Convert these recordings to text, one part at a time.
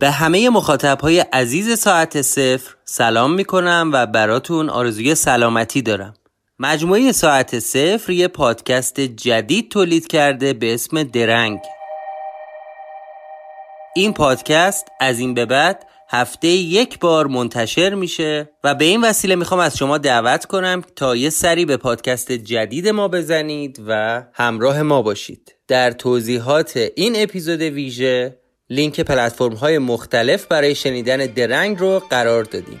به همه مخاطب های عزیز ساعت صفر سلام می‌کنم و براتون آرزوی سلامتی دارم. مجموعه ساعت صفر یه پادکست جدید تولید کرده به اسم درنگ. این پادکست از این به بعد هفته یک بار منتشر میشه و به این وسیله می‌خوام از شما دعوت کنم تا یه سری به پادکست جدید ما بزنید و همراه ما باشید. در توضیحات این اپیزود ویژه لینک پلتفرم های مختلف برای شنیدن درنگ رو قرار دادیم.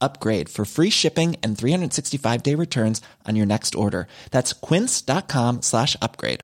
upgrade for free shipping and 365 day returns on your next order. That's quince.com slash upgrade.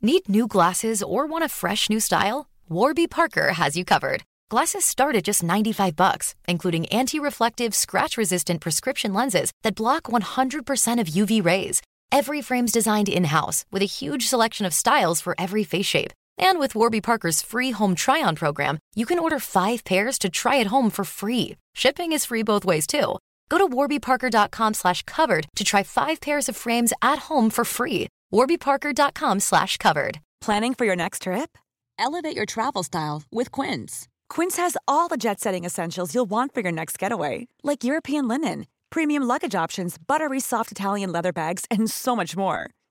Need new glasses or want a fresh new style? Warby Parker has you covered. Glasses start at just 95 bucks, including anti-reflective, scratch-resistant prescription lenses that block 100% of UV rays. Every frame's designed in-house with a huge selection of styles for every face shape. And with Warby Parker's free home try-on program, you can order five pairs to try at home for free. Shipping is free both ways too. Go to warbyparker.com slash covered to try five pairs of frames at home for free. warbyparker.com slash covered. Planning for your next trip? Elevate your travel style with Quince. Quince has all the jet setting essentials you'll want for your next getaway, like European linen, premium luggage options, buttery soft Italian leather bags, and so much more.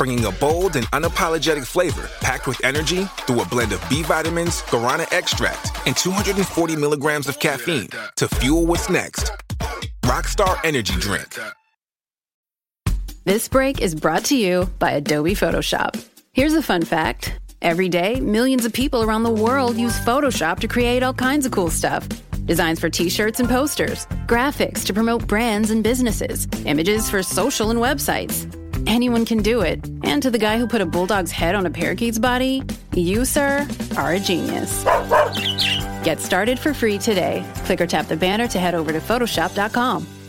bringing a bold and unapologetic flavor packed with energy through a blend of B vitamins, guarana extract, and 240 milligrams of caffeine to fuel what's next. Rockstar Energy Drink. This break is brought to you by Adobe Photoshop. Here's a fun fact every day, millions of people around the world use Photoshop to create all kinds of cool stuff. Designs for t shirts and posters, graphics to promote brands and businesses, images for social and websites. Anyone can do it. And to the guy who put a bulldog's head on a parakeet's body, you, sir, are a genius. Get started for free today. Click or tap the banner to head over to Photoshop.com.